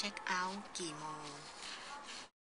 check out Kimo.